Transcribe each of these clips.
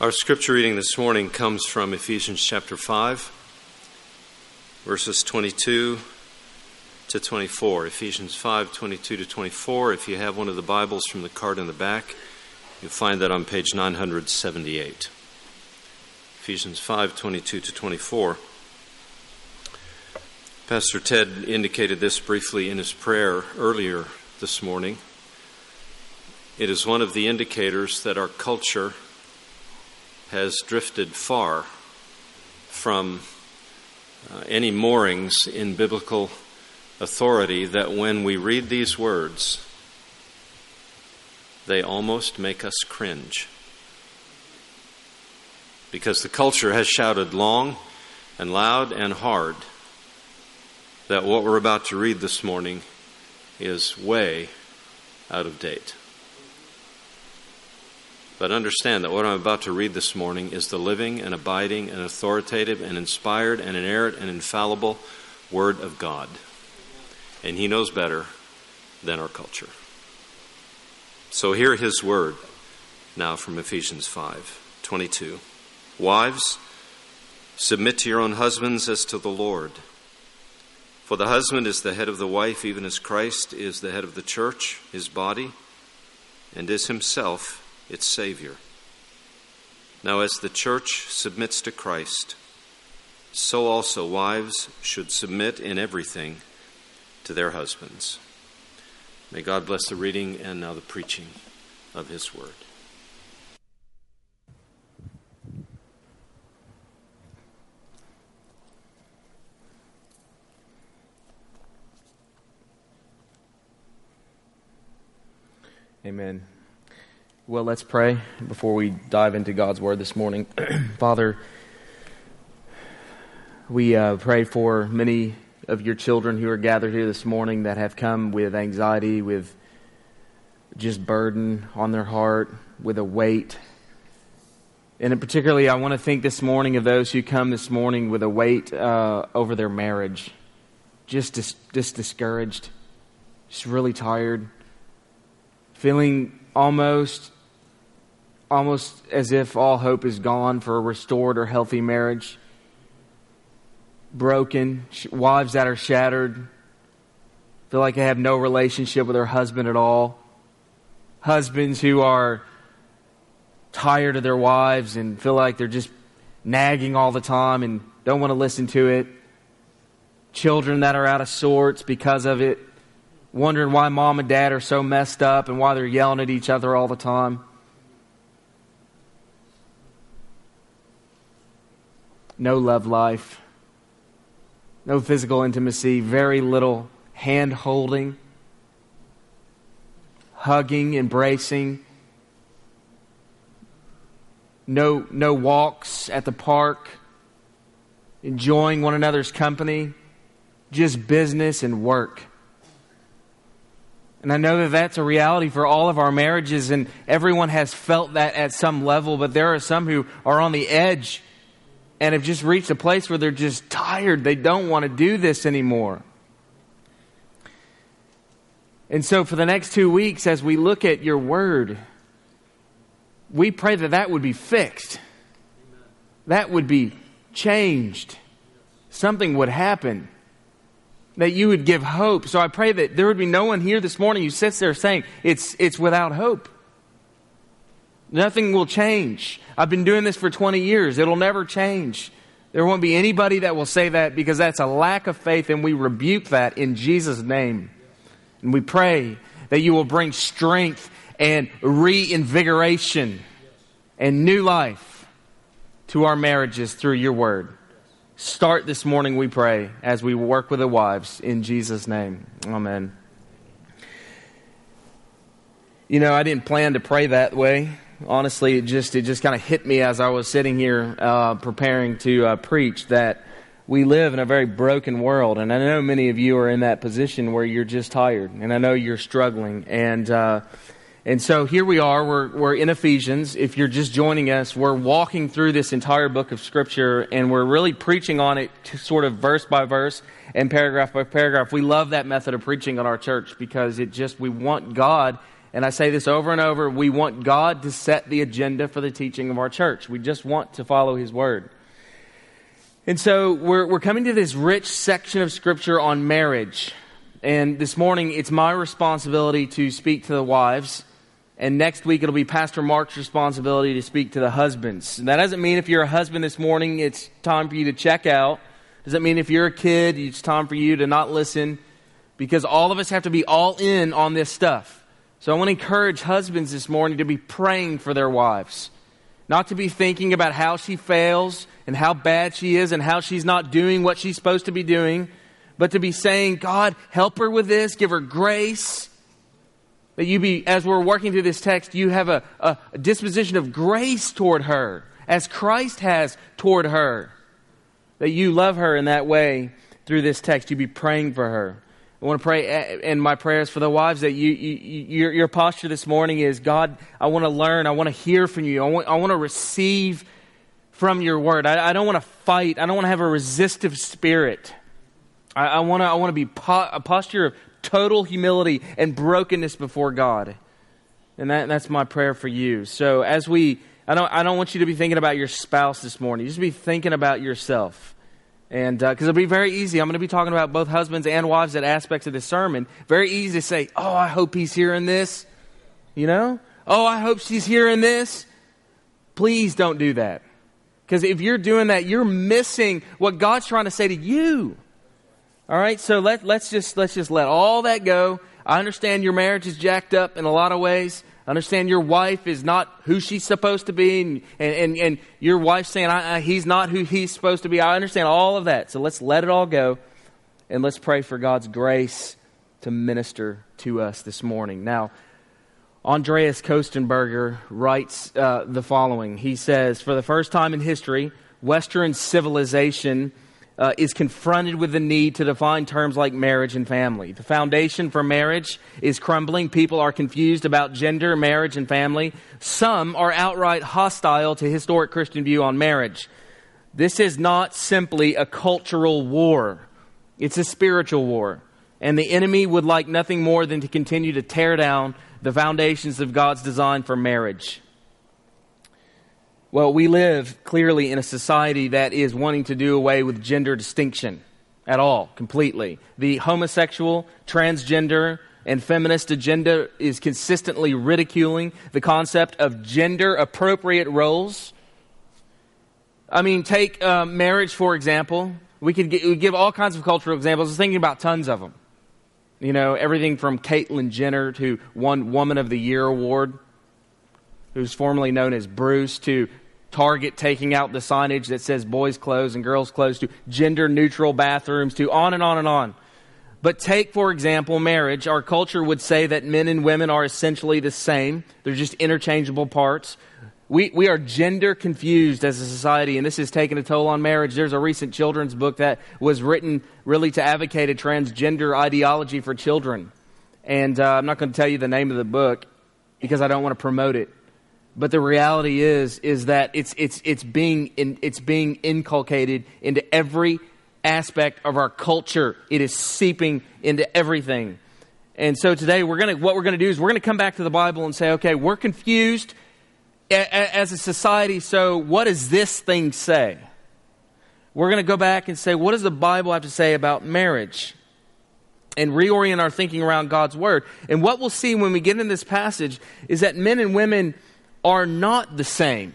Our scripture reading this morning comes from Ephesians chapter 5, verses 22 to 24. Ephesians 5, 22 to 24. If you have one of the Bibles from the card in the back, you'll find that on page 978. Ephesians 5, 22 to 24. Pastor Ted indicated this briefly in his prayer earlier this morning. It is one of the indicators that our culture has drifted far from uh, any moorings in biblical authority that when we read these words, they almost make us cringe. Because the culture has shouted long and loud and hard that what we're about to read this morning is way out of date. But understand that what I'm about to read this morning is the living and abiding and authoritative and inspired and inerrant and infallible Word of God. And He knows better than our culture. So hear His Word now from Ephesians 5 22. Wives, submit to your own husbands as to the Lord. For the husband is the head of the wife, even as Christ is the head of the church, his body, and is himself its Savior. Now, as the church submits to Christ, so also wives should submit in everything to their husbands. May God bless the reading and now the preaching of His Word. Amen. Well, let's pray before we dive into God's Word this morning. Father, we uh, pray for many of your children who are gathered here this morning that have come with anxiety, with just burden on their heart, with a weight. And particularly, I want to think this morning of those who come this morning with a weight uh, over their marriage, just, dis- just discouraged, just really tired, feeling almost almost as if all hope is gone for a restored or healthy marriage. Broken, wives that are shattered, feel like they have no relationship with their husband at all. Husbands who are tired of their wives and feel like they're just nagging all the time and don't want to listen to it. Children that are out of sorts because of it, wondering why mom and dad are so messed up and why they're yelling at each other all the time. No love life, no physical intimacy, very little hand holding, hugging, embracing, no, no walks at the park, enjoying one another's company, just business and work. And I know that that's a reality for all of our marriages, and everyone has felt that at some level, but there are some who are on the edge and have just reached a place where they're just tired. They don't want to do this anymore. And so, for the next two weeks, as we look at your word, we pray that that would be fixed, that would be changed, something would happen, that you would give hope. So, I pray that there would be no one here this morning who sits there saying it's, it's without hope. Nothing will change. I've been doing this for 20 years. It'll never change. There won't be anybody that will say that because that's a lack of faith, and we rebuke that in Jesus' name. And we pray that you will bring strength and reinvigoration and new life to our marriages through your word. Start this morning, we pray, as we work with the wives. In Jesus' name. Amen. You know, I didn't plan to pray that way honestly, it just it just kind of hit me as I was sitting here uh, preparing to uh, preach that we live in a very broken world, and I know many of you are in that position where you're just tired, and I know you're struggling, and uh, and so here we are. We're we're in Ephesians. If you're just joining us, we're walking through this entire book of Scripture, and we're really preaching on it, sort of verse by verse and paragraph by paragraph. We love that method of preaching on our church because it just we want God And I say this over and over we want God to set the agenda for the teaching of our church. We just want to follow His Word. And so we're, we're coming to this rich section of Scripture on marriage. And this morning, it's my responsibility to speak to the wives. And next week, it'll be Pastor Mark's responsibility to speak to the husbands. And that doesn't mean if you're a husband this morning, it's time for you to check out. Does that mean if you're a kid, it's time for you to not listen? Because all of us have to be all in on this stuff. So I want to encourage husbands this morning to be praying for their wives, not to be thinking about how she fails and how bad she is and how she's not doing what she's supposed to be doing but to be saying, God, help her with this, give her grace. That you be, as we're working through this text, you have a, a, disposition of grace toward her, as Christ has toward her. That you love her in that way through this text. You be praying for her. I want to pray eh, and my prayers for the wives that you, you, your, your posture this morning is God, I want to learn. I want to hear from you. I want, I want to receive from your word. I, I don't want to fight. I don't want to have a resistive spirit. I, I want to I wanna be po- a posture of total humility and brokenness before God. And that, that's my prayer for you. So as we, I don't, I don't want you to be thinking about your spouse this morning. Just be thinking about yourself. And because uh, it'll be very easy. I'm going to be talking about both husbands and wives at aspects of this sermon. Very easy to say, oh, I hope he's hearing this. You know? Oh, I hope she's hearing this. Please don't do that. Because if you're doing that, you're missing what God's trying to say to you. All right, so let, let's, just, let's just let all that go. I understand your marriage is jacked up in a lot of ways. Understand your wife is not who she's supposed to be, and, and, and your wife saying I, I, he's not who he's supposed to be. I understand all of that. So let's let it all go, and let's pray for God's grace to minister to us this morning. Now, Andreas Kostenberger writes uh, the following He says, For the first time in history, Western civilization uh, is confronted with the need to define terms like marriage and family. The foundation for marriage is crumbling. People are confused about gender, marriage, and family. Some are outright hostile to historic Christian view on marriage. This is not simply a cultural war, it's a spiritual war. And the enemy would like nothing more than to continue to tear down the foundations of God's design for marriage. Well, we live clearly in a society that is wanting to do away with gender distinction at all, completely. The homosexual, transgender, and feminist agenda is consistently ridiculing the concept of gender appropriate roles. I mean, take uh, marriage, for example. We could we give all kinds of cultural examples. I was thinking about tons of them. You know, everything from Caitlyn Jenner to one Woman of the Year award who's formerly known as Bruce, to Target taking out the signage that says boys' clothes and girls' clothes, to gender neutral bathrooms, to on and on and on. But take, for example, marriage. Our culture would say that men and women are essentially the same, they're just interchangeable parts. We, we are gender confused as a society, and this has taken a toll on marriage. There's a recent children's book that was written really to advocate a transgender ideology for children. And uh, I'm not going to tell you the name of the book because I don't want to promote it. But the reality is, is that it's, it's, it's, being in, it's being inculcated into every aspect of our culture. It is seeping into everything. And so today, we're gonna, what we're going to do is we're going to come back to the Bible and say, okay, we're confused as a society, so what does this thing say? We're going to go back and say, what does the Bible have to say about marriage? And reorient our thinking around God's Word. And what we'll see when we get in this passage is that men and women are not the same.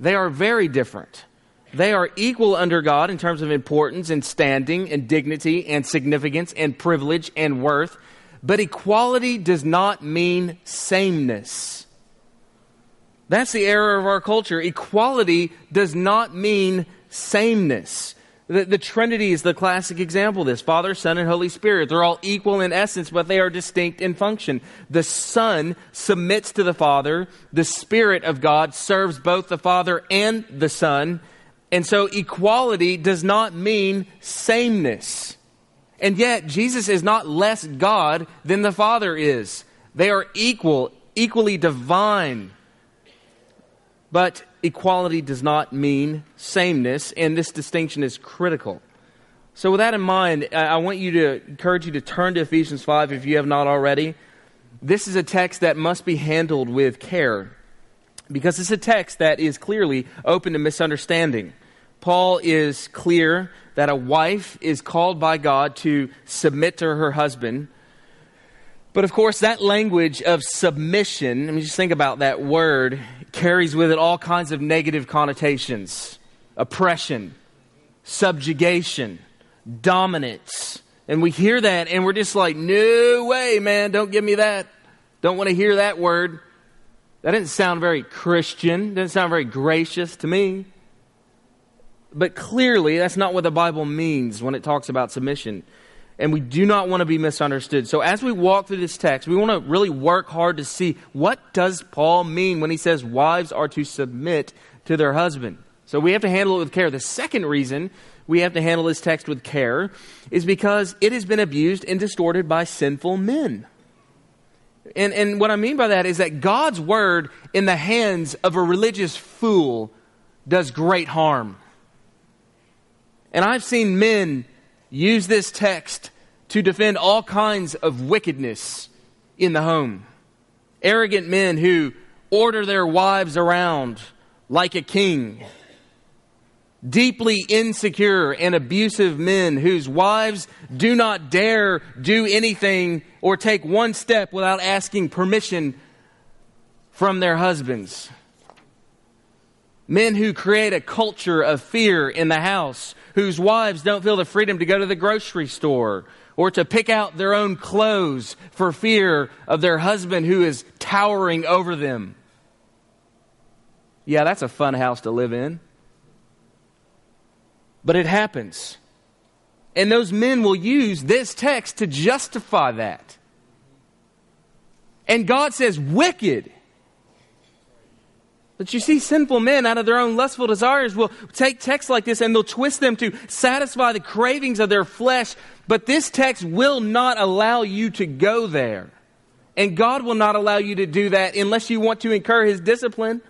They are very different. They are equal under God in terms of importance and standing and dignity and significance and privilege and worth. But equality does not mean sameness. That's the error of our culture. Equality does not mean sameness. The, the, Trinity is the classic example of this Father, Son, and Holy Spirit. They're all equal in essence, but they are distinct in function. The Son submits to the Father, the Spirit of God serves both the Father and the Son. And so equality does not mean sameness. And yet, Jesus is not less God than the Father is. They are equal, equally divine. But equality does not mean sameness, and this distinction is critical. So, with that in mind, I want you to encourage you to turn to Ephesians 5 if you have not already. this is a text that must be handled with care because it's a text that is clearly open to misunderstanding. Paul is clear that a wife is called by God to submit to her husband. But of course, that language of submission, I mean, just think about that word, carries with it all kinds of negative connotations oppression, subjugation, dominance. And we hear that and we're just like, no way, man, don't give me that. Don't want to hear that word. That didn't sound very Christian, doesn't sound very gracious to me. But clearly, that's not what the Bible means when it talks about submission. And we do not want to be misunderstood. So as we walk through this text, we want to really work hard to see what does Paul mean when he says wives are to submit to their husband. So we have to handle it with care. The second reason we have to handle this text with care is because it has been abused and distorted by sinful men. And, and what I mean by that is that God's word in the hands of a religious fool does great harm. And I've seen men use this text to defend all kinds of wickedness in the home. Arrogant men who order their wives around like a king. Deeply insecure and abusive men whose wives do not dare do anything or take one step without asking permission from their husbands. Men who create a culture of fear in the house, whose wives don't feel the freedom to go to the grocery store or to pick out their own clothes for fear of their husband who is towering over them. Yeah, that's a fun house to live in. But it happens. And those men will use this text to justify that. And God says, wicked. But you see, sinful men out of their own lustful desires will take texts like this and they'll twist them to satisfy the cravings of their flesh. But this text will not allow you to go there. And God will not allow you to do that unless you want to incur His discipline.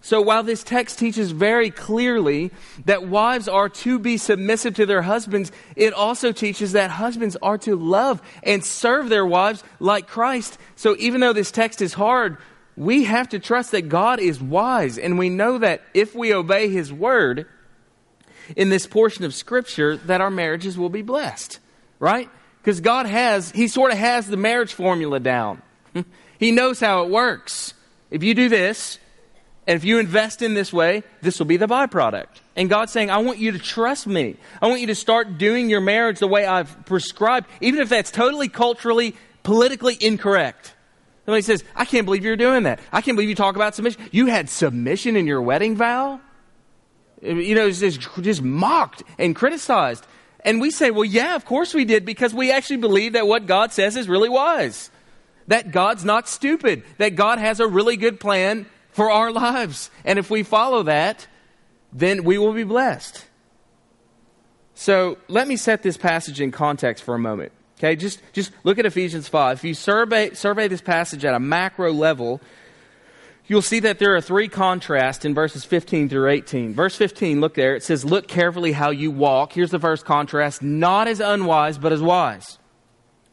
So while this text teaches very clearly that wives are to be submissive to their husbands, it also teaches that husbands are to love and serve their wives like Christ. So even though this text is hard, we have to trust that God is wise. And we know that if we obey His word in this portion of Scripture, that our marriages will be blessed. Right? Because God has, He sort of has the marriage formula down. he knows how it works. If you do this, and if you invest in this way, this will be the byproduct. And God's saying, I want you to trust me. I want you to start doing your marriage the way I've prescribed, even if that's totally culturally, politically incorrect. Somebody says, I can't believe you're doing that. I can't believe you talk about submission. You had submission in your wedding vow? You know, it's just, just mocked and criticized. And we say, well, yeah, of course we did, because we actually believe that what God says is really wise. That God's not stupid. That God has a really good plan for our lives. And if we follow that, then we will be blessed. So let me set this passage in context for a moment. Okay, just, just look at Ephesians 5. If you survey, survey this passage at a macro level, you'll see that there are three contrasts in verses 15 through 18. Verse 15, look there. It says, Look carefully how you walk. Here's the first contrast not as unwise, but as wise.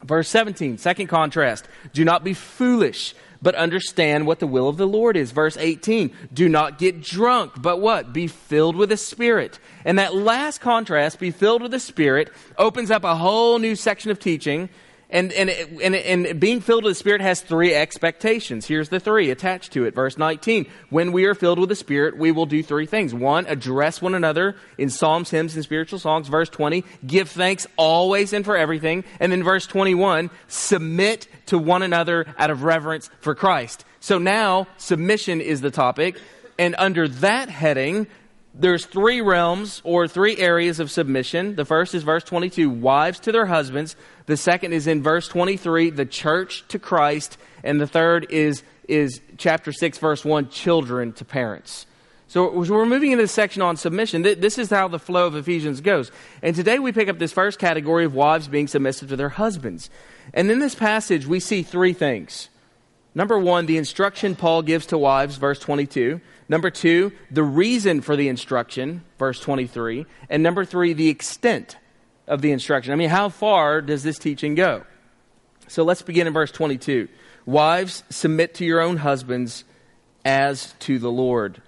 Verse 17, second contrast do not be foolish but understand what the will of the Lord is. Verse 18, do not get drunk, but what? Be filled with the Spirit. And that last contrast, be filled with the Spirit, opens up a whole new section of teaching and, and, and, and being filled with the Spirit has three expectations. Here's the three attached to it. Verse 19. When we are filled with the Spirit, we will do three things. One, address one another in psalms, hymns, and spiritual songs. Verse 20, give thanks always and for everything. And then verse 21, submit to one another out of reverence for Christ. So now, submission is the topic. And under that heading, there's three realms or three areas of submission. The first is verse 22, wives to their husbands. The second is in verse 23, the church to Christ. And the third is, is chapter 6, verse 1, children to parents. So we're moving into this section on submission. This is how the flow of Ephesians goes. And today we pick up this first category of wives being submissive to their husbands. And in this passage, we see three things. Number one, the instruction Paul gives to wives, verse 22. Number two, the reason for the instruction, verse 23. And number three, the extent of the instruction. I mean, how far does this teaching go? So let's begin in verse 22. Wives, submit to your own husbands as to the Lord.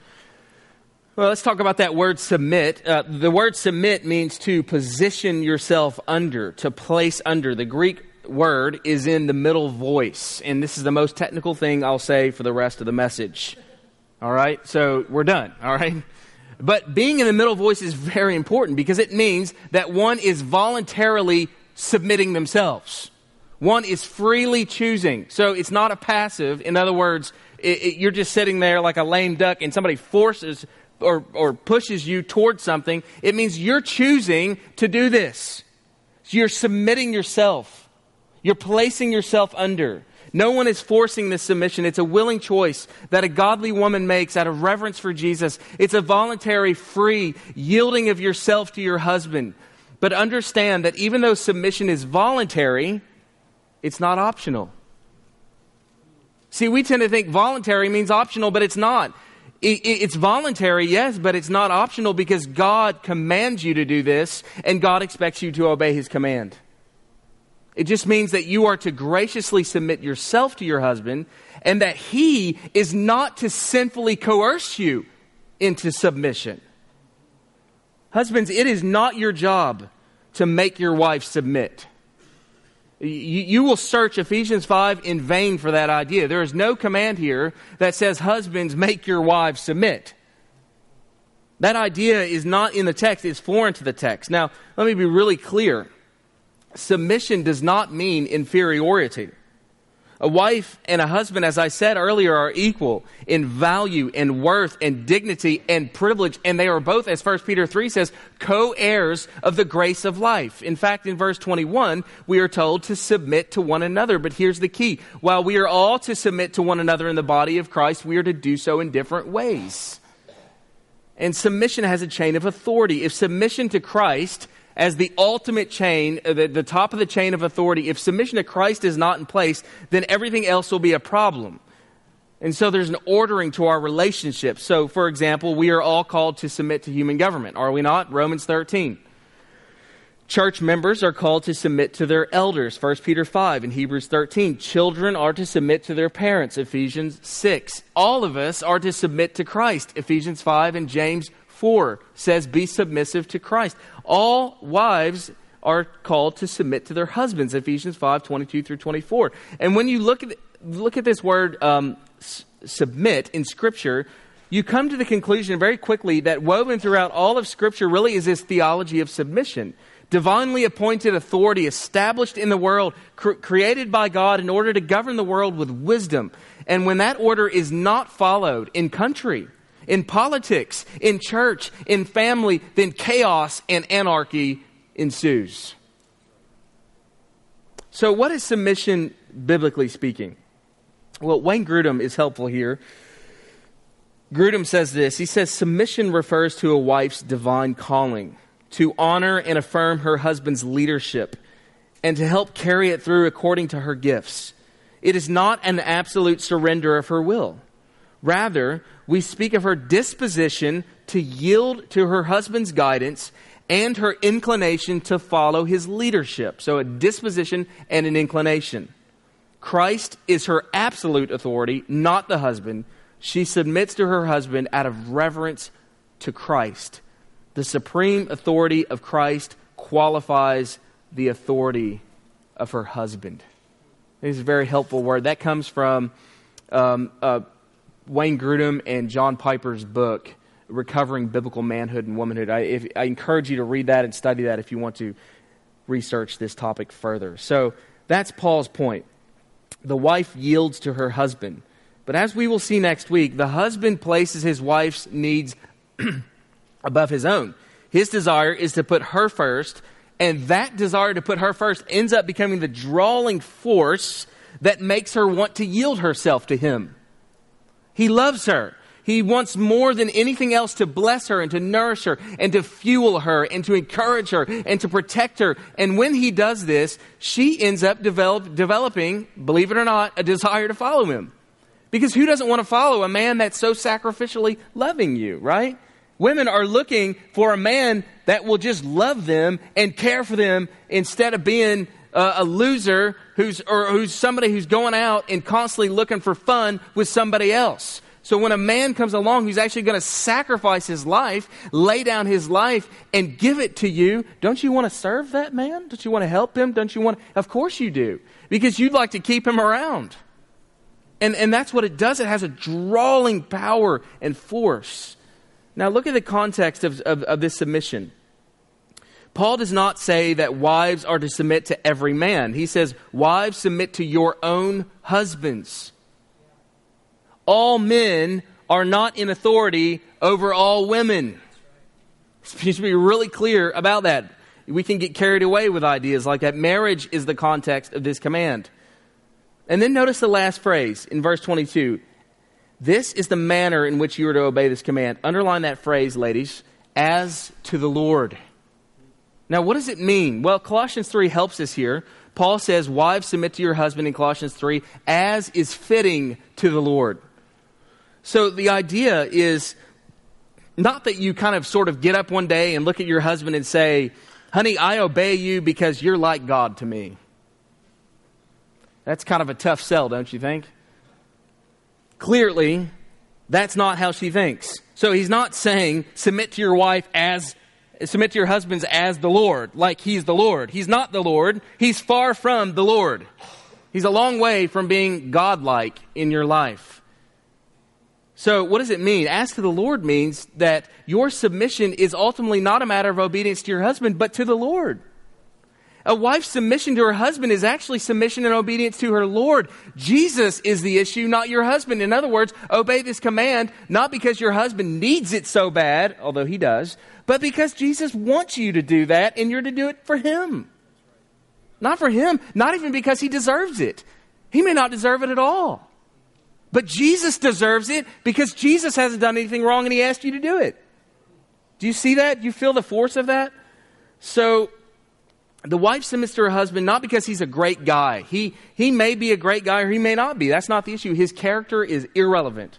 Well, let's talk about that word submit. Uh, the word submit means to position yourself under, to place under. The Greek word is in the middle voice, and this is the most technical thing I'll say for the rest of the message. All right? So we're done. All right? But being in the middle voice is very important because it means that one is voluntarily submitting themselves. One is freely choosing. So it's not a passive. In other words, it, it, you're just sitting there like a lame duck and somebody forces or, or pushes you towards something. It means you're choosing to do this. So you're submitting yourself. You're placing yourself under. No one is forcing this submission. It's a willing choice that a godly woman makes out of reverence for Jesus. It's a voluntary, free yielding of yourself to your husband. But understand that even though submission is voluntary, it's not optional. See, we tend to think voluntary means optional, but it's not. It's voluntary, yes, but it's not optional because God commands you to do this and God expects you to obey His command. It just means that you are to graciously submit yourself to your husband and that he is not to sinfully coerce you into submission. Husbands, it is not your job to make your wife submit. You, you, will search Ephesians 5 in vain for that idea. There is no command here that says, Husbands, make your wives submit. That idea is not in the text, it's foreign to the text. Now, let me be really clear submission does not mean inferiority. A wife and a husband, as I said earlier, are equal in value and worth and dignity and privilege, and they are both, as 1 Peter 3 says, co heirs of the grace of life. In fact, in verse 21, we are told to submit to one another. But here's the key while we are all to submit to one another in the body of Christ, we are to do so in different ways. And submission has a chain of authority. If submission to Christ as the ultimate chain, uh, the, the top of the chain of authority, if submission to Christ is not in place, then everything else will be a problem. And so there's an ordering to our relationships. So, for example, we are all called to submit to human government, are we not? Romans 13. Church members are called to submit to their elders, 1 Peter 5 and Hebrews 13. Children are to submit to their parents, Ephesians 6. All of us are to submit to Christ, Ephesians 5 and James 4 says, Be submissive to Christ. All wives are called to submit to their husbands, Ephesians 5 22 through 24. And when you look at, look at this word um, s- submit in Scripture, you come to the conclusion very quickly that woven throughout all of Scripture really is this theology of submission. Divinely appointed authority established in the world, cr- created by God in order to govern the world with wisdom. And when that order is not followed in country, in politics, in church, in family, then chaos and anarchy ensues. So, what is submission biblically speaking? Well, Wayne Grudem is helpful here. Grudem says this He says, Submission refers to a wife's divine calling to honor and affirm her husband's leadership and to help carry it through according to her gifts. It is not an absolute surrender of her will. Rather, we speak of her disposition to yield to her husband's guidance and her inclination to follow his leadership. So, a disposition and an inclination. Christ is her absolute authority, not the husband. She submits to her husband out of reverence to Christ. The supreme authority of Christ qualifies the authority of her husband. This is a very helpful word. That comes from um, uh, Wayne Grudem and John Piper's book, Recovering Biblical Manhood and Womanhood. I, if, I encourage you to read that and study that if you want to research this topic further. So that's Paul's point. The wife yields to her husband. But as we will see next week, the husband places his wife's needs above his own. His desire is to put her first, and that desire to put her first ends up becoming the drawing force that makes her want to yield herself to him. He loves her. He wants more than anything else to bless her and to nourish her and to fuel her and to encourage her and to protect her. And when he does this, she ends up develop, developing, believe it or not, a desire to follow him. Because who doesn't want to follow a man that's so sacrificially loving you, right? Women are looking for a man that will just love them and care for them instead of being uh, a loser who's, or who's somebody who's going out and constantly looking for fun with somebody else. So when a man comes along who's actually going to sacrifice his life, lay down his life, and give it to you, don't you want to serve that man? Don't you want to help him? Don't you want to? Of course you do. Because you'd like to keep him around. And, and that's what it does. It has a drawing power and force. Now look at the context of, of, of this submission. Paul does not say that wives are to submit to every man. He says, Wives, submit to your own husbands. All men are not in authority over all women. You should be really clear about that. We can get carried away with ideas like that. Marriage is the context of this command. And then notice the last phrase in verse 22. This is the manner in which you are to obey this command. Underline that phrase, ladies, as to the Lord. Now, what does it mean? Well, Colossians 3 helps us here. Paul says, Wives, submit to your husband in Colossians 3 as is fitting to the Lord. So the idea is not that you kind of sort of get up one day and look at your husband and say, Honey, I obey you because you're like God to me. That's kind of a tough sell, don't you think? Clearly, that's not how she thinks. So he's not saying submit to your wife as submit to your husbands as the Lord, like he's the Lord. He's not the Lord. He's far from the Lord. He's a long way from being godlike in your life. So, what does it mean? Ask to the Lord means that your submission is ultimately not a matter of obedience to your husband, but to the Lord. A wife's submission to her husband is actually submission and obedience to her Lord. Jesus is the issue, not your husband. In other words, obey this command not because your husband needs it so bad, although he does, but because Jesus wants you to do that and you're to do it for him. Not for him, not even because he deserves it. He may not deserve it at all. But Jesus deserves it because Jesus hasn't done anything wrong and he asked you to do it. Do you see that? Do you feel the force of that? So, the wife submits to her husband not because he's a great guy. He, he may be a great guy or he may not be. That's not the issue. His character is irrelevant.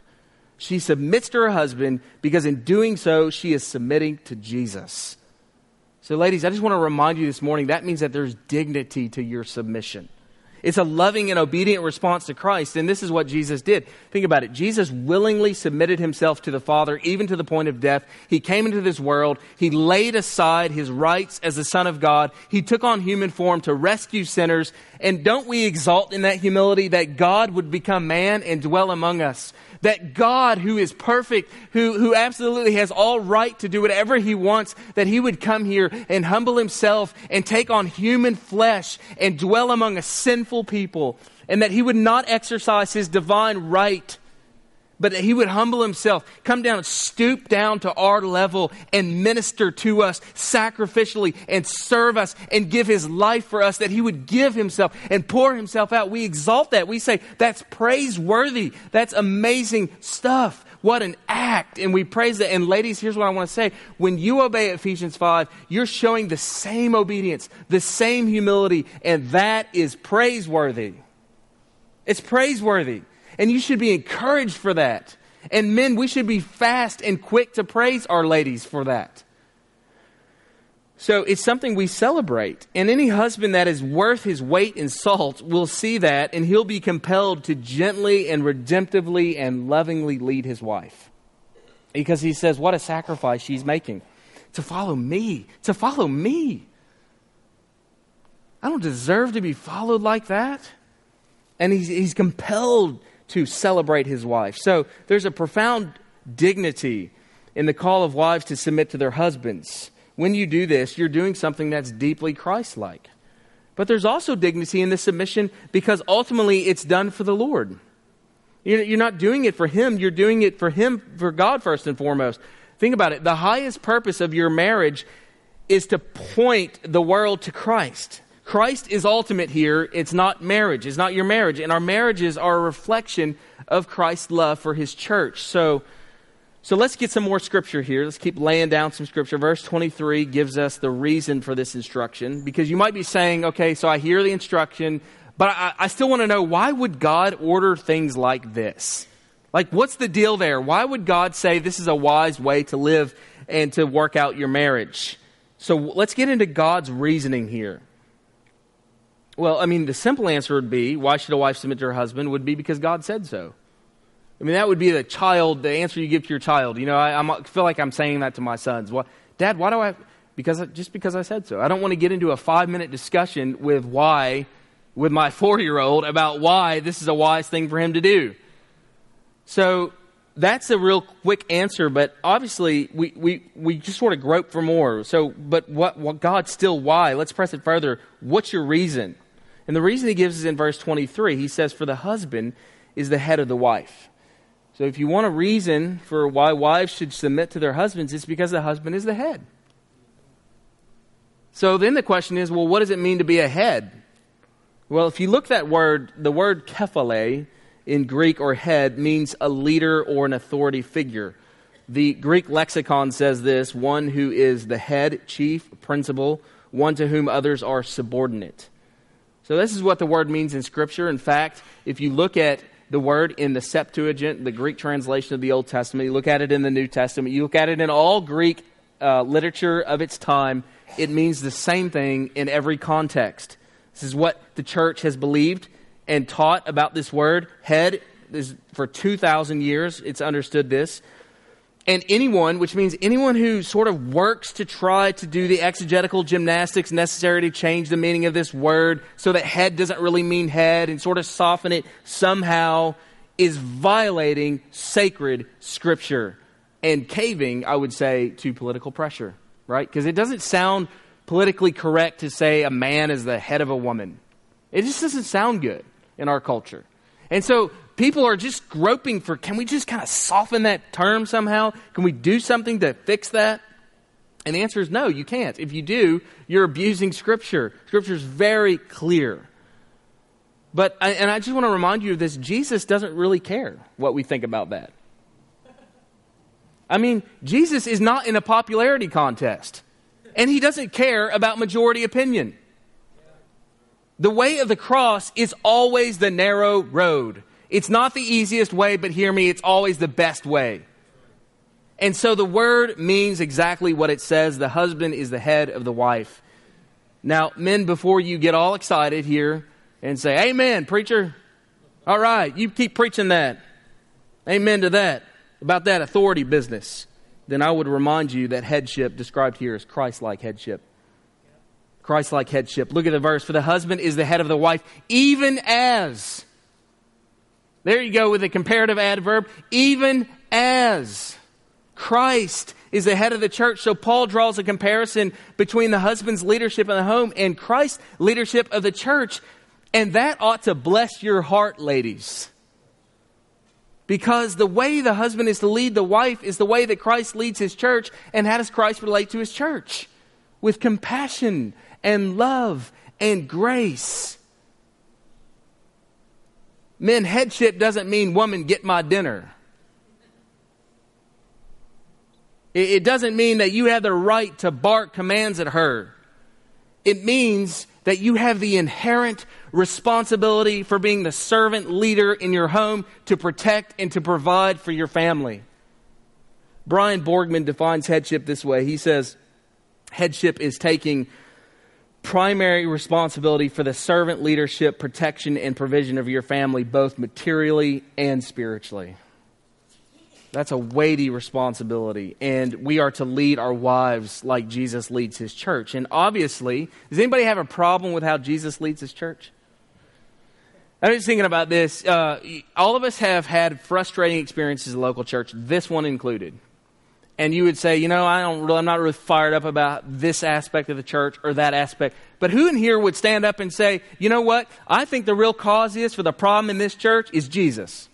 She submits to her husband because in doing so, she is submitting to Jesus. So, ladies, I just want to remind you this morning that means that there's dignity to your submission. It's a loving and obedient response to Christ. And this is what Jesus did. Think about it. Jesus willingly submitted himself to the Father, even to the point of death. He came into this world. He laid aside his rights as the Son of God. He took on human form to rescue sinners. And don't we exalt in that humility that God would become man and dwell among us? that God, who is perfect, who, who absolutely has all right to do whatever he wants, that he would come here and humble himself and take on human flesh and dwell among a sinful people, and that he would not exercise his divine right but that he would humble himself, come down stoop down to our level and minister to us sacrificially and serve us and give his life for us, that he would give himself and pour himself out. We exalt that. We say, that's praiseworthy. That's amazing stuff. What an act. And we praise that. And ladies, here's what I want to say. When you obey Ephesians 5, you're showing the same obedience, the same humility, and that is praiseworthy. It's praiseworthy. And you should be encouraged for that. And men, we should be fast and quick to praise our ladies for that. So it's something we celebrate. And any husband that is worth his weight in salt will see that, and he'll be compelled to gently and redemptively and lovingly lead his wife. Because he says, What a sacrifice she's making. To follow me. To follow me. I don't deserve to be followed like that. And he's, he's compelled to celebrate his wife. So there's a profound dignity in the call of wives to submit to their husbands. When you do this, you're doing something that's deeply Christ like. But there's also dignity in the submission because ultimately it's done for the Lord. You're not doing it for Him, you're doing it for Him, for God first and foremost. Think about it. The highest purpose of your marriage is to point the world to Christ. Christ is ultimate here. It's not marriage. It's not your marriage. And our marriages are a reflection of Christ's love for his church. So, so let's get some more scripture here. Let's keep laying down some scripture. Verse 23 gives us the reason for this instruction because you might be saying, okay, so I hear the instruction, but I, I still want to know why would God order things like this? Like, what's the deal there? Why would God say this is a wise way to live and to work out your marriage? So let's get into God's reasoning here. Well, I mean, the simple answer would be why should a wife submit to her husband? Would be because God said so. I mean, that would be the child, the answer you give to your child. You know, I, I feel like I'm saying that to my sons. Well, Dad, why do I? Because just because I said so. I don't want to get into a five minute discussion with why, with my four year old about why this is a wise thing for him to do. So that's a real quick answer, but obviously we, we, we just sort of grope for more. So, but what, what God still why? Let's press it further. What's your reason? And the reason he gives is in verse 23. He says, For the husband is the head of the wife. So if you want a reason for why wives should submit to their husbands, it's because the husband is the head. So then the question is, well, what does it mean to be a head? Well, if you look that word, the word kephale in Greek or head means a leader or an authority figure. The Greek lexicon says this one who is the head, chief, principal, one to whom others are subordinate. So, this is what the word means in Scripture. In fact, if you look at the word in the Septuagint, the Greek translation of the Old Testament, you look at it in the New Testament, you look at it in all Greek uh, literature of its time, it means the same thing in every context. This is what the church has believed and taught about this word. Head is for 2,000 years, it's understood this. And anyone, which means anyone who sort of works to try to do the exegetical gymnastics necessary to change the meaning of this word so that head doesn't really mean head and sort of soften it somehow, is violating sacred scripture and caving, I would say, to political pressure, right? Because it doesn't sound politically correct to say a man is the head of a woman. It just doesn't sound good in our culture. And so people are just groping for can we just kind of soften that term somehow? Can we do something to fix that? And the answer is no, you can't. If you do, you're abusing Scripture. Scripture is very clear. But, and I just want to remind you of this Jesus doesn't really care what we think about that. I mean, Jesus is not in a popularity contest, and he doesn't care about majority opinion. The way of the cross is always the narrow road. It's not the easiest way, but hear me, it's always the best way. And so the word means exactly what it says. The husband is the head of the wife. Now, men, before you get all excited here and say, Amen, preacher. All right, you keep preaching that. Amen to that. About that authority business. Then I would remind you that headship described here is Christ like headship. Christ like headship. Look at the verse. For the husband is the head of the wife, even as. There you go with a comparative adverb. Even as Christ is the head of the church. So Paul draws a comparison between the husband's leadership in the home and Christ's leadership of the church. And that ought to bless your heart, ladies. Because the way the husband is to lead the wife is the way that Christ leads his church. And how does Christ relate to his church? With compassion and love and grace. Men, headship doesn't mean woman, get my dinner. It doesn't mean that you have the right to bark commands at her. It means that you have the inherent responsibility for being the servant leader in your home to protect and to provide for your family. Brian Borgman defines headship this way. He says, Headship is taking primary responsibility for the servant leadership, protection, and provision of your family, both materially and spiritually. That's a weighty responsibility. And we are to lead our wives like Jesus leads his church. And obviously, does anybody have a problem with how Jesus leads his church? I was thinking about this. Uh, all of us have had frustrating experiences in local church, this one included and you would say, you know, I don't really, I'm not really fired up about this aspect of the church or that aspect. But who in here would stand up and say, you know what? I think the real cause is for the problem in this church is Jesus.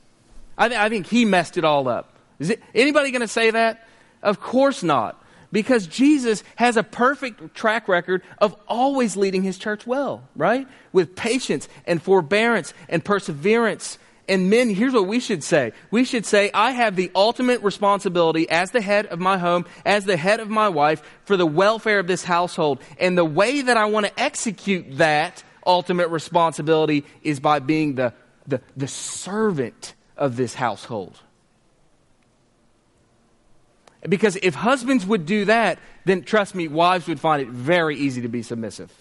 I, th- I think he messed it all up. Is it, anybody going to say that? Of course not. Because Jesus has a perfect track record of always leading his church well, right? With patience and forbearance and perseverance and men, here's what we should say. We should say, I have the ultimate responsibility as the head of my home, as the head of my wife, for the welfare of this household. And the way that I want to execute that ultimate responsibility is by being the, the, the servant of this household. Because if husbands would do that, then trust me, wives would find it very easy to be submissive.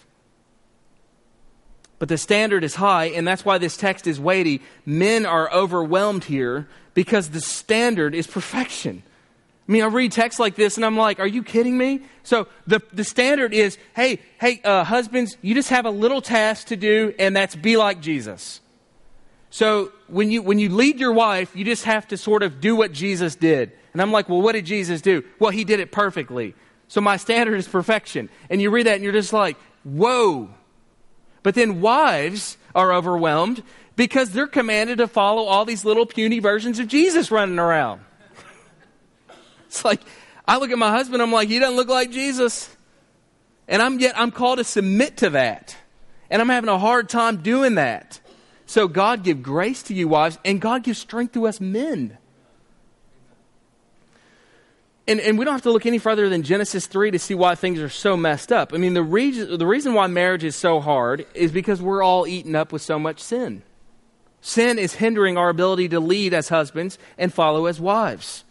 But the standard is high, and that's why this text is weighty. Men are overwhelmed here because the standard is perfection. I mean, I read texts like this and I'm like, are you kidding me? So the, the standard is, hey, hey, uh, husbands, you just have a little task to do, and that's be like Jesus. So when you, when you lead your wife, you just have to sort of do what Jesus did. And I'm like, well, what did Jesus do? Well, he did it perfectly. So my standard is perfection. And you read that and you're just like, whoa. But then wives are overwhelmed because they're commanded to follow all these little puny versions of Jesus running around. it's like, I look at my husband, I'm like, he doesn't look like Jesus. And I'm yet, I'm called to submit to that. And I'm having a hard time doing that. So God give grace to you wives, and God give strength to us men. And, and we don't have to look any further than Genesis 3 to see why things are so messed up. I mean, the reason, the reason why marriage is so hard is because we're all eaten up with so much sin. Sin is hindering our ability to lead as husbands and follow as wives.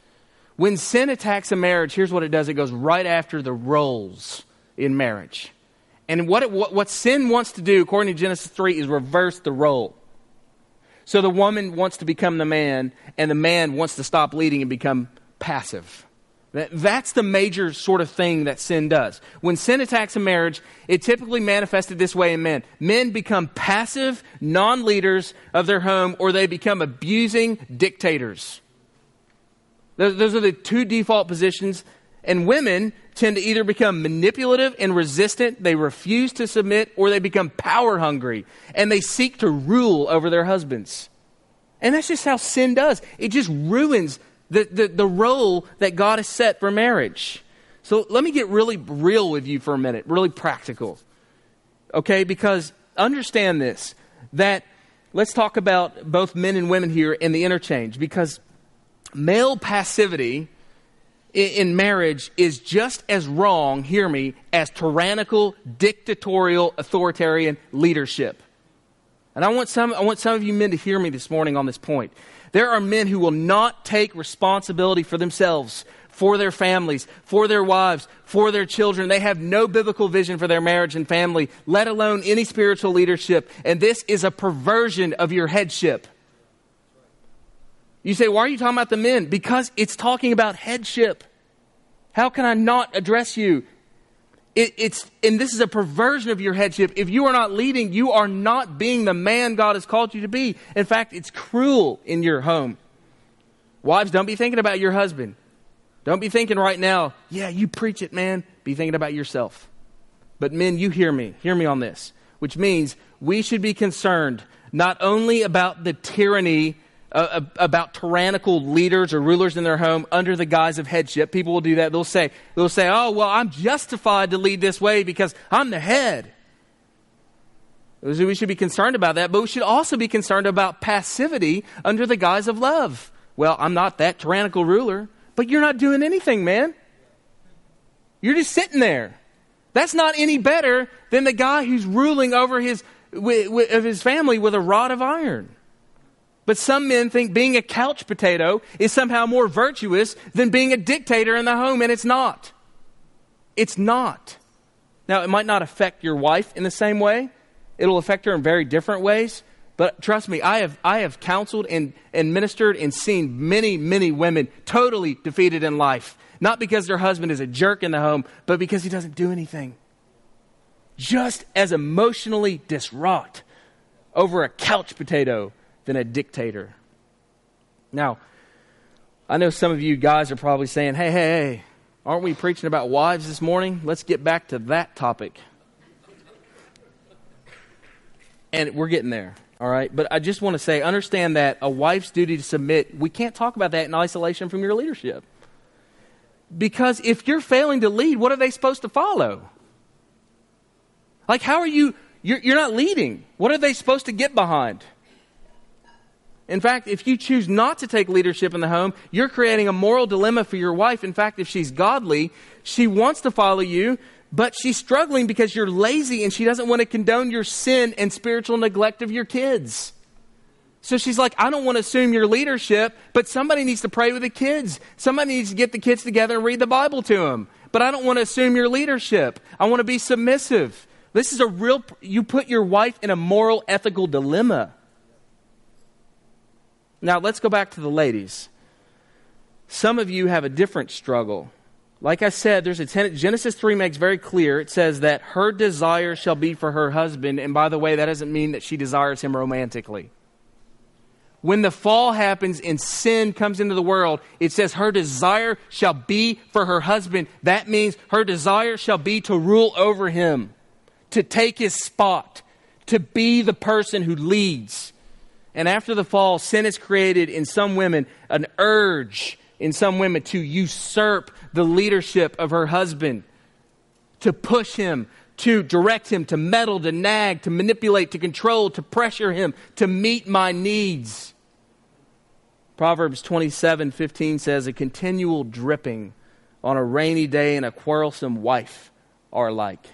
When sin attacks a marriage, here's what it does it goes right after the roles in marriage. And what, it, what, what sin wants to do, according to Genesis 3, is reverse the role. So the woman wants to become the man, and the man wants to stop leading and become passive. That's the major sort of thing that sin does. When sin attacks a marriage, it typically manifested this way in men. Men become passive non leaders of their home, or they become abusing dictators. Those are the two default positions. And women tend to either become manipulative and resistant, they refuse to submit, or they become power hungry and they seek to rule over their husbands. And that's just how sin does. It just ruins the, the, the role that God has set for marriage. So let me get really real with you for a minute, really practical. Okay, because understand this that let's talk about both men and women here in the interchange because male passivity in marriage is just as wrong, hear me, as tyrannical, dictatorial, authoritarian leadership. And I want some, I want some of you men to hear me this morning on this point. There are men who will not take responsibility for themselves, for their families, for their wives, for their children. They have no biblical vision for their marriage and family, let alone any spiritual leadership. And this is a perversion of your headship. You say, why are you talking about the men? Because it's talking about headship. How can I not address you? It, it's, and this is a perversion of your headship. If you are not leading, you are not being the man God has called you to be. In fact, it's cruel in your home. Wives, don't be thinking about your husband. Don't be thinking right now, yeah, you preach it, man. Be thinking about yourself. But men, you hear me. Hear me on this. Which means we should be concerned not only about the tyranny about tyrannical leaders or rulers in their home under the guise of headship. People will do that. They'll say, they'll say, oh, well, I'm justified to lead this way because I'm the head. We should be concerned about that, but we should also be concerned about passivity under the guise of love. Well, I'm not that tyrannical ruler, but you're not doing anything, man. You're just sitting there. That's not any better than the guy who's ruling over his, of his family with a rod of iron. But some men think being a couch potato is somehow more virtuous than being a dictator in the home, and it's not. It's not. Now, it might not affect your wife in the same way, it'll affect her in very different ways. But trust me, I have, I have counseled and, and ministered and seen many, many women totally defeated in life. Not because their husband is a jerk in the home, but because he doesn't do anything. Just as emotionally distraught over a couch potato than a dictator. Now, I know some of you guys are probably saying, hey, hey, hey, aren't we preaching about wives this morning? Let's get back to that topic. And we're getting there, all right? But I just want to say, understand that a wife's duty to submit, we can't talk about that in isolation from your leadership. Because if you're failing to lead, what are they supposed to follow? Like, how are you? You're, you're not leading. What are they supposed to get behind? In fact, if you choose not to take leadership in the home, you're creating a moral dilemma for your wife. In fact, if she's godly, she wants to follow you, but she's struggling because you're lazy and she doesn't want to condone your sin and spiritual neglect of your kids. So she's like, I don't want to assume your leadership, but somebody needs to pray with the kids. Somebody needs to get the kids together and read the Bible to them. But I don't want to assume your leadership. I want to be submissive. This is a real, you put your wife in a moral, ethical dilemma. Now, let's go back to the ladies. Some of you have a different struggle. Like I said, there's a ten- Genesis 3 makes very clear. It says that her desire shall be for her husband. And by the way, that doesn't mean that she desires him romantically. When the fall happens and sin comes into the world, it says her desire shall be for her husband. That means her desire shall be to rule over him, to take his spot, to be the person who leads. And after the fall, sin has created in some women an urge in some women to usurp the leadership of her husband, to push him, to direct him, to meddle, to nag, to manipulate, to control, to pressure him, to meet my needs. Proverbs 27 15 says, A continual dripping on a rainy day and a quarrelsome wife are alike.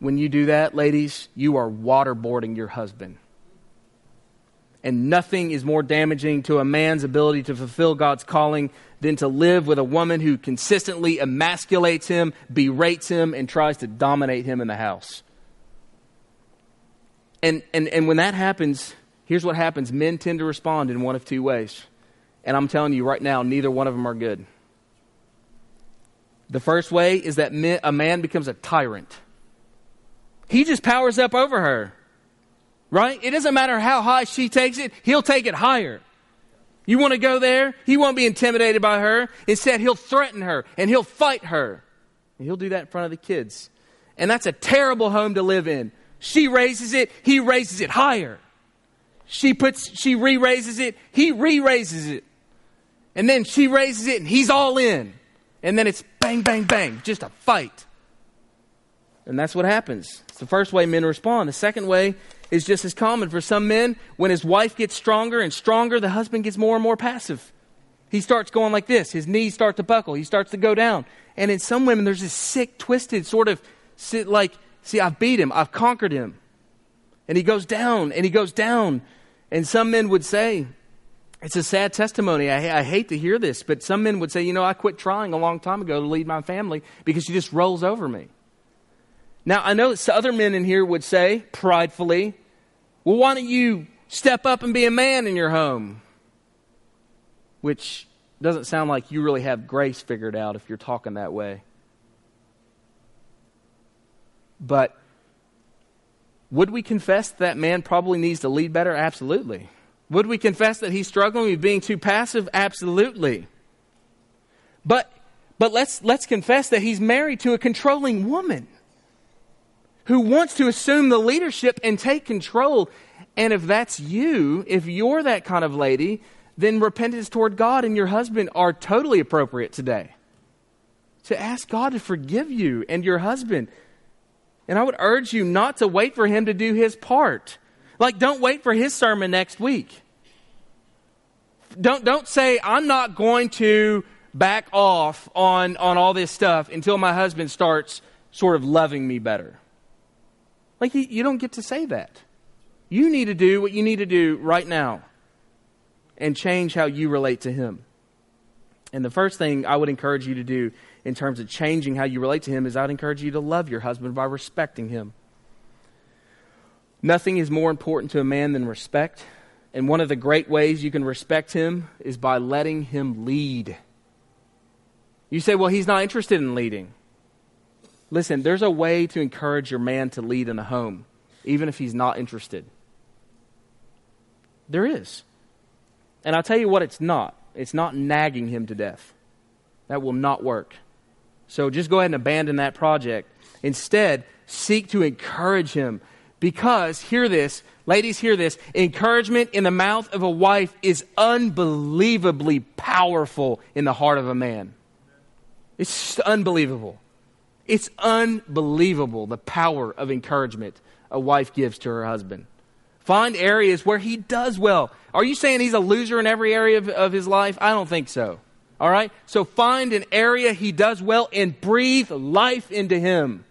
When you do that, ladies, you are waterboarding your husband. And nothing is more damaging to a man's ability to fulfill God's calling than to live with a woman who consistently emasculates him, berates him, and tries to dominate him in the house. And, and, and when that happens, here's what happens men tend to respond in one of two ways. And I'm telling you right now, neither one of them are good. The first way is that a man becomes a tyrant, he just powers up over her. Right? It doesn't matter how high she takes it, he'll take it higher. You want to go there? He won't be intimidated by her. Instead, he'll threaten her and he'll fight her. And he'll do that in front of the kids. And that's a terrible home to live in. She raises it, he raises it higher. She puts she re-raises it, he re-raises it. And then she raises it and he's all in. And then it's bang, bang, bang, just a fight. And that's what happens. It's the first way men respond. The second way is just as common for some men. When his wife gets stronger and stronger, the husband gets more and more passive. He starts going like this. His knees start to buckle. He starts to go down. And in some women, there's this sick, twisted sort of like, see, I've beat him. I've conquered him. And he goes down and he goes down. And some men would say, it's a sad testimony. I, I, hate to hear this, but some men would say, you know, I quit trying a long time ago to lead my family because she just rolls over me. Now, I know that other men in here would say, pridefully, well, why don't you step up and be a man in your home? Which doesn't sound like you really have grace figured out if you're talking that way. But would we confess that man probably needs to lead better? Absolutely. Would we confess that he's struggling with being too passive? Absolutely. But but let's let's confess that he's married to a controlling woman who wants to assume the leadership and take control. And if that's you, if you're that kind of lady, then repentance toward God and your husband are totally appropriate today. To ask God to forgive you and your husband. And I would urge you not to wait for him to do his part. Like, don't wait for his sermon next week. Don't, don't say, I'm not going to back off on, on all this stuff until my husband starts sort of loving me better. Like, you, you don't get to say that. You need to do what you need to do right now and change how you relate to Him. And the first thing I would encourage you to do in terms of changing how you relate to Him is I'd encourage you to love your husband by respecting Him. Nothing is more important to a man than respect. And one of the great ways you can respect him is by letting him lead. You say, well, he's not interested in leading. Listen, there's a way to encourage your man to lead in the home, even if he's not interested. There is. And I'll tell you what it's not it's not nagging him to death. That will not work. So just go ahead and abandon that project. Instead, seek to encourage him. Because, hear this, ladies, hear this encouragement in the mouth of a wife is unbelievably powerful in the heart of a man. It's unbelievable. It's unbelievable the power of encouragement a wife gives to her husband. Find areas where he does well. Are you saying he's a loser in every area of, of his life? I don't think so. All right? So find an area he does well and breathe life into him.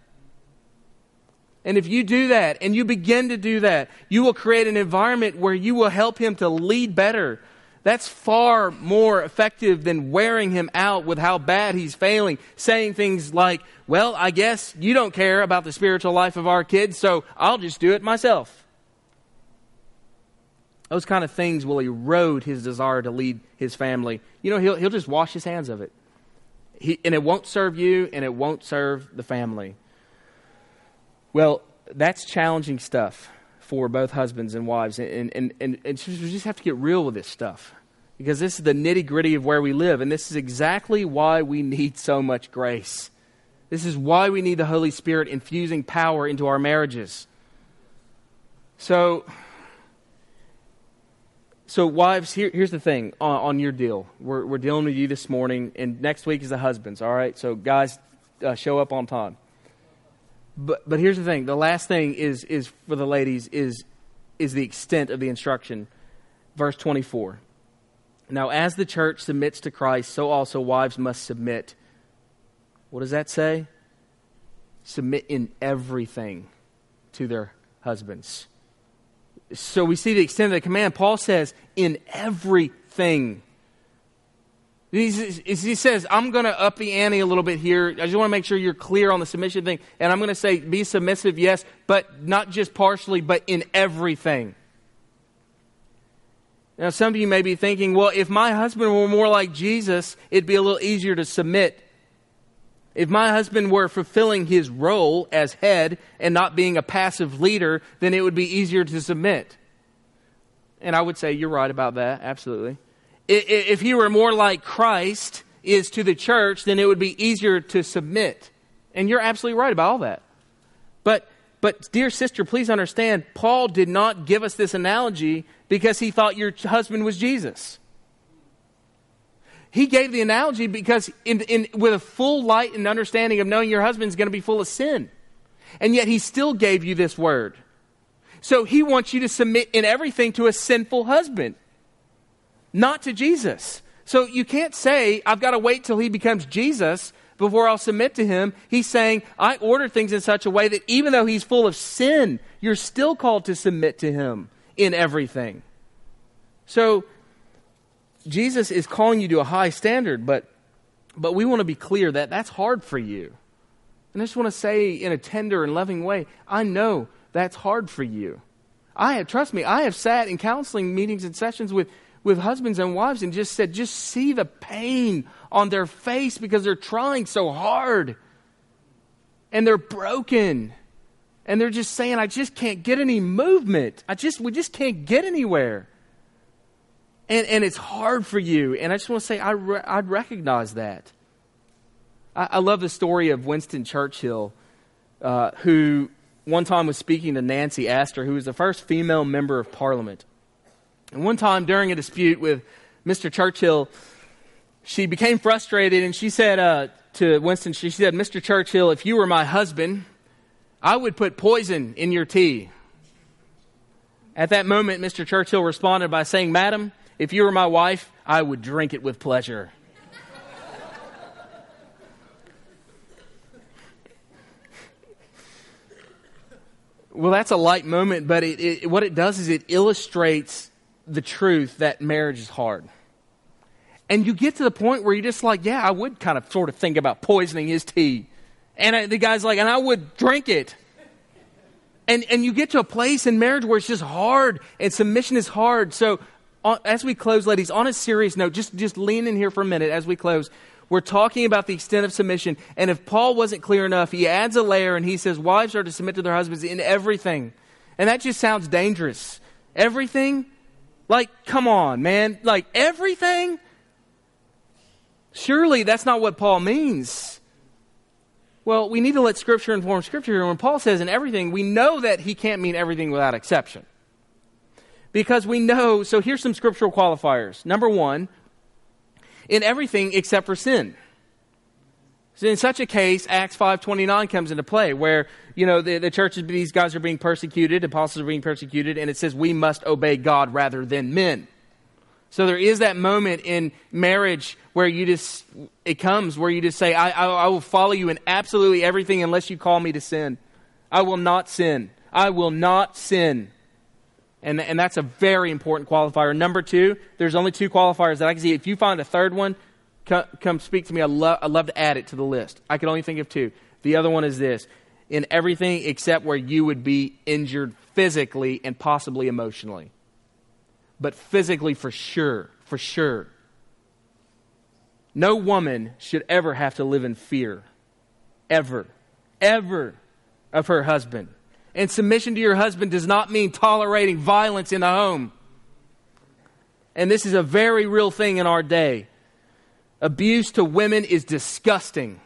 And if you do that and you begin to do that, you will create an environment where you will help him to lead better. That's far more effective than wearing him out with how bad he's failing, saying things like, Well, I guess you don't care about the spiritual life of our kids, so I'll just do it myself. Those kind of things will erode his desire to lead his family. You know, he'll, he'll just wash his hands of it. He, and it won't serve you and it won't serve the family. Well, that's challenging stuff for both husbands and wives. And, and, and, and we just have to get real with this stuff because this is the nitty gritty of where we live. And this is exactly why we need so much grace. This is why we need the Holy Spirit infusing power into our marriages. So, so wives, here, here's the thing on, on, your deal. We're, we're dealing with you this morning, and next week is the husbands, all right? So, guys, uh, show up on time. But but here's the thing: the last thing is is for the ladies is is the extent of the instruction. Verse twenty four. Now, as the church submits to Christ, so also wives must submit. What does that say? Submit in everything to their husbands. So we see the extent of the command. Paul says, in everything. He, says, I'm going to up the ante a little bit here. I just want to make sure you're clear on the submission thing. And I'm going to say, be submissive, yes, but not just partially, but in everything. Now, some of you may be thinking, well, if my husband were more like Jesus, it'd be a little easier to submit. If my husband were fulfilling his role as head and not being a passive leader, then it would be easier to submit. And I would say you're right about that, absolutely if he were more like Christ is to the church, then it would be easier to submit. And you're absolutely right about all that. But, but dear sister, please understand, Paul did not give us this analogy because he thought your husband was Jesus. He gave the analogy because, in, in, with a full light and understanding of knowing your husband is going to be full of sin. And yet, he still gave you this word. So, he wants you to submit in everything to a sinful husband not to Jesus. So you can't say, I've got to wait till he becomes Jesus before I'll submit to him. He's saying, I order things in such a way that even though he's full of sin, you're still called to submit to him in everything. So Jesus is calling you to a high standard, but, but we want to be clear that that's hard for you. And I just want to say in a tender and loving way, I know that's hard for you. I have, trust me, I have sat in counseling meetings and sessions with with husbands and wives and just said, just see the pain on their face because they're trying so hard. And they're broken. And they're just saying, I just can't get any movement. I just, we just can't get anywhere. And, and it's hard for you. And I just want to say, I re- I'd recognize that. I, I, love the story of Winston Churchill, uh, who one time was speaking to Nancy Astor, who was the first female member of parliament. And one time during a dispute with Mr. Churchill, she became frustrated and she said uh, to Winston, she said, Mr. Churchill, if you were my husband, I would put poison in your tea. At that moment, Mr. Churchill responded by saying, Madam, if you were my wife, I would drink it with pleasure. well, that's a light moment, but it, it, what it does is it illustrates the truth that marriage is hard. And you get to the point where you're just like, yeah, I would kind of sort of think about poisoning his tea. And I, the guy's like, and I would drink it. And, and you get to a place in marriage where it's just hard and submission is hard. So, on, as we close, ladies, on a serious note, just, just lean in here for a minute as we close. We're talking about the extent of submission. And if Paul wasn't clear enough, he adds a layer and he says, Wives are to submit to their husbands in everything. And that just sounds dangerous. Everything? Like, come on, man. Like, everything? Surely that's not what Paul means. Well, we need to let Scripture inform Scripture. And when Paul says in everything, we know that he can't mean everything without exception. Because we know, so here's some scriptural qualifiers. Number one, in everything except for sin. So in such a case, Acts 5.29 comes into play where, you know, the, the churches, these guys are being persecuted, apostles are being persecuted, and it says we must obey God rather than men. So there is that moment in marriage where you just, it comes where you just say, I, I, I will follow you in absolutely everything unless you call me to sin. I will not sin. I will not sin. And, and that's a very important qualifier. Number two, there's only two qualifiers that I can see. If you find a third one, come, come speak to me. I'd, lo- I'd love to add it to the list. I can only think of two. The other one is this in everything except where you would be injured physically and possibly emotionally. But physically, for sure, for sure. No woman should ever have to live in fear. Ever. Ever of her husband. And submission to your husband does not mean tolerating violence in the home. And this is a very real thing in our day. Abuse to women is disgusting.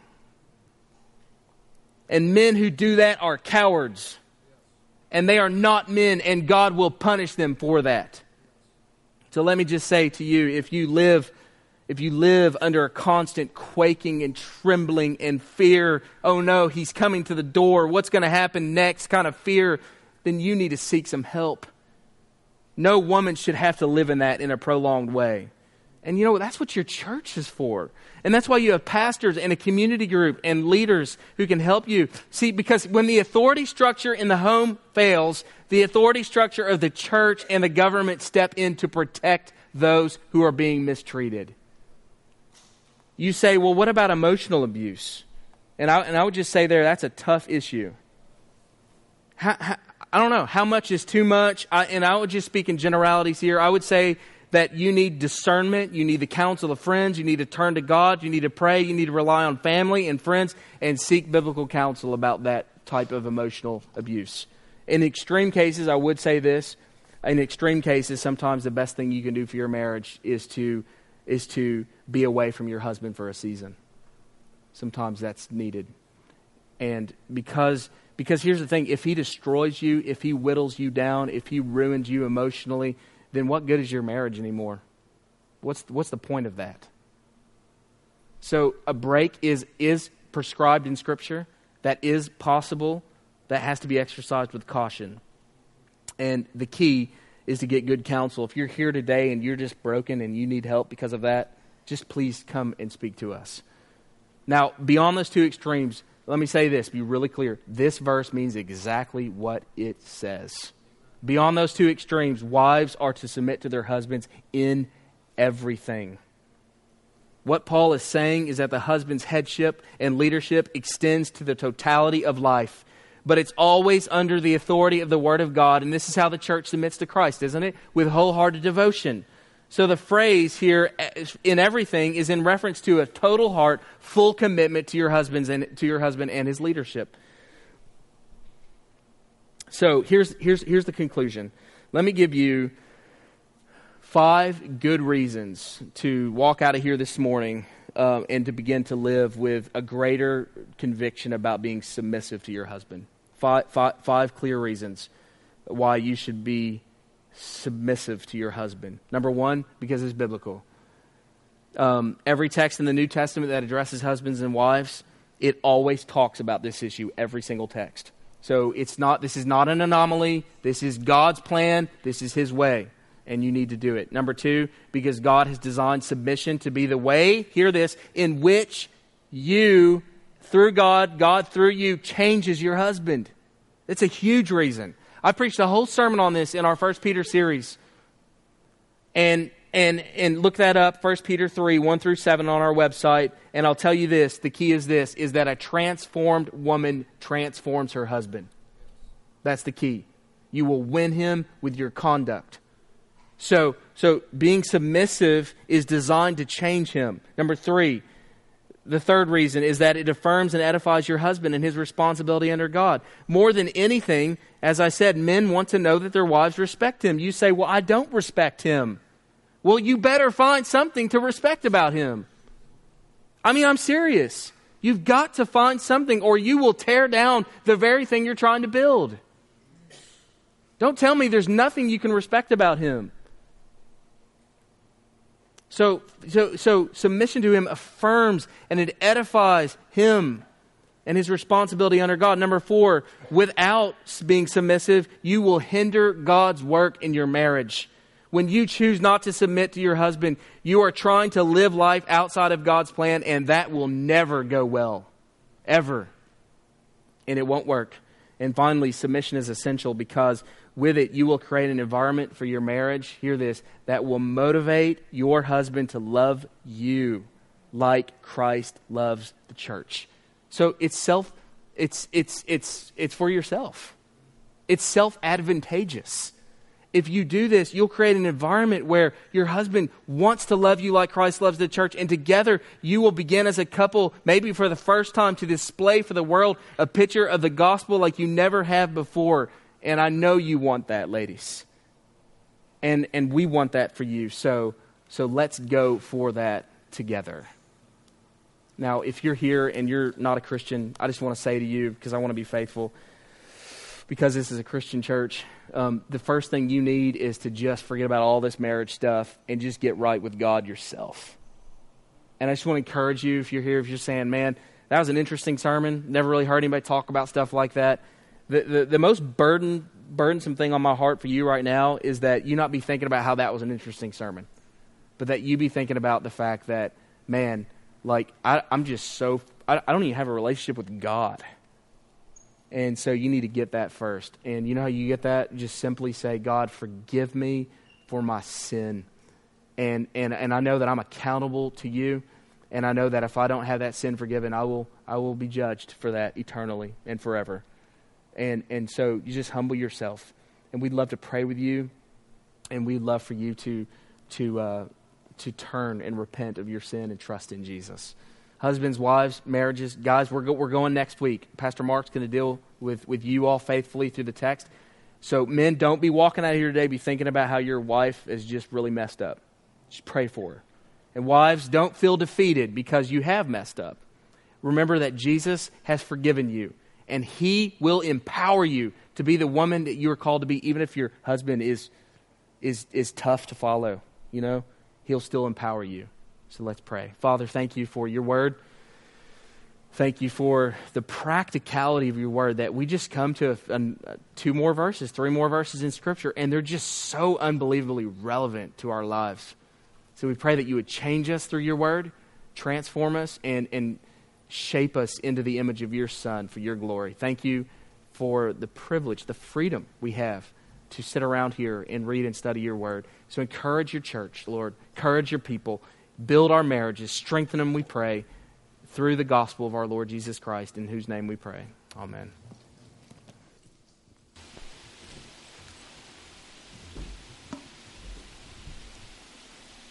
And men who do that are cowards. And they are not men, and God will punish them for that. So let me just say to you if you live if you live under a constant quaking and trembling and fear, oh no, he's coming to the door, what's going to happen next kind of fear, then you need to seek some help. No woman should have to live in that in a prolonged way. And you know, that's what your church is for. And that's why you have pastors and a community group and leaders who can help you. See, because when the authority structure in the home fails, the authority structure of the church and the government step in to protect those who are being mistreated. You say, well, what about emotional abuse? And I, and I would just say there, that's a tough issue. How, how, I don't know. How much is too much? I, and I would just speak in generalities here. I would say that you need discernment, you need the counsel of friends, you need to turn to God, you need to pray, you need to rely on family and friends, and seek biblical counsel about that type of emotional abuse. In extreme cases, I would say this. In extreme cases, sometimes the best thing you can do for your marriage is to, is to be away from your husband for a season. Sometimes that's needed. And because because here's the thing if he destroys you, if he whittles you down, if he ruins you emotionally, then what good is your marriage anymore? What's, what's the point of that? So a break is, is prescribed in Scripture. That is possible. That has to be exercised with caution. And the key is to get good counsel. If you're here today and you're just broken and you need help because of that, just please come and speak to us. Now, beyond those two extremes, let me say this, be really clear. This verse means exactly what it says. Beyond those two extremes, wives are to submit to their husbands in everything. What Paul is saying is that the husband's headship and leadership extends to the totality of life, but it's always under the authority of the Word of God. And this is how the church submits to Christ, isn't it? With wholehearted devotion. So the phrase here eh, in everything is in reference to a total heart, full commitment to your husband's and to your husband and his leadership. So here's, here's, here's the conclusion. Let me give you five good reasons to walk out of here this morning uh, and to begin to live with a greater conviction about being submissive to your husband. Five, five, five clear reasons why you should be submissive to your husband. Number one, because it's biblical. Um, every text in the New Testament that addresses husbands and wives, it always talks about this issue, every single text. So it's not, this is not an anomaly. This is God's plan. This is His way. And you need to do it. Number two, because God has designed submission to be the way, hear this, in which you, through God, God through you, changes your husband. It's a huge reason. I preached a whole sermon on this in our First Peter series. And and and look that up 1 peter 3 1 through 7 on our website and i'll tell you this the key is this is that a transformed woman transforms her husband that's the key you will win him with your conduct so so being submissive is designed to change him number 3 the third reason is that it affirms and edifies your husband and his responsibility under God. More than anything, as I said, men want to know that their wives respect him. You say, Well, I don't respect him. Well, you better find something to respect about him. I mean, I'm serious. You've got to find something, or you will tear down the very thing you're trying to build. Don't tell me there's nothing you can respect about him. So, so, so submission to him affirms and it edifies him and his responsibility under God. Number four, without being submissive, you will hinder God's work in your marriage when you choose not to submit to your husband, you are trying to live life outside of God's plan, and that will never go well. Ever. And it won't work. And finally, submission is essential because with it, you will create an environment for your marriage, hear this, that will motivate your husband to love you like Christ loves the church. So it's self, it's, it's, it's, it's for yourself. It's self advantageous. If you do this, you'll create an environment where your husband wants to love you like Christ loves the church, and together you will begin as a couple, maybe for the first time, to display for the world a picture of the gospel like you never have before. And I know you want that, ladies. And, and we want that for you. So, so let's go for that together. Now, if you're here and you're not a Christian, I just want to say to you, because I want to be faithful, because this is a Christian church, um, the first thing you need is to just forget about all this marriage stuff and just get right with God yourself. And I just want to encourage you, if you're here, if you're saying, man, that was an interesting sermon, never really heard anybody talk about stuff like that. The, the, the most burden, burdensome thing on my heart for you right now is that you not be thinking about how that was an interesting sermon, but that you be thinking about the fact that, man, like, I, am just so, I, I don't even have a relationship with God. And so you need to get that first. And you know how you get that? Just simply say, God, forgive me for my sin. And, and, and I know that I'm accountable to you. And I know that if I don't have that sin forgiven, I will, I will be judged for that eternally and forever. And, and so you just humble yourself. And we'd love to pray with you. And we'd love for you to, to, uh, to turn and repent of your sin and trust in Jesus. Husbands, wives, marriages, guys, we're, go- we're going next week. Pastor Mark's going to deal with, with you all faithfully through the text. So, men, don't be walking out here today be thinking about how your wife is just really messed up. Just pray for her. And wives, don't feel defeated because you have messed up. Remember that Jesus has forgiven you, and he will empower you to be the woman that you are called to be, even if your husband is, is, is tough to follow. You know, He'll still empower you. So let's pray. Father, thank you for your word. Thank you for the practicality of your word that we just come to a, a, two more verses, three more verses in Scripture, and they're just so unbelievably relevant to our lives. So we pray that you would change us through your word, transform us, and, and shape us into the image of your Son for your glory. Thank you for the privilege, the freedom we have to sit around here and read and study your word. So encourage your church, Lord. Encourage your people. Build our marriages. Strengthen them, we pray, through the gospel of our Lord Jesus Christ, in whose name we pray. Amen.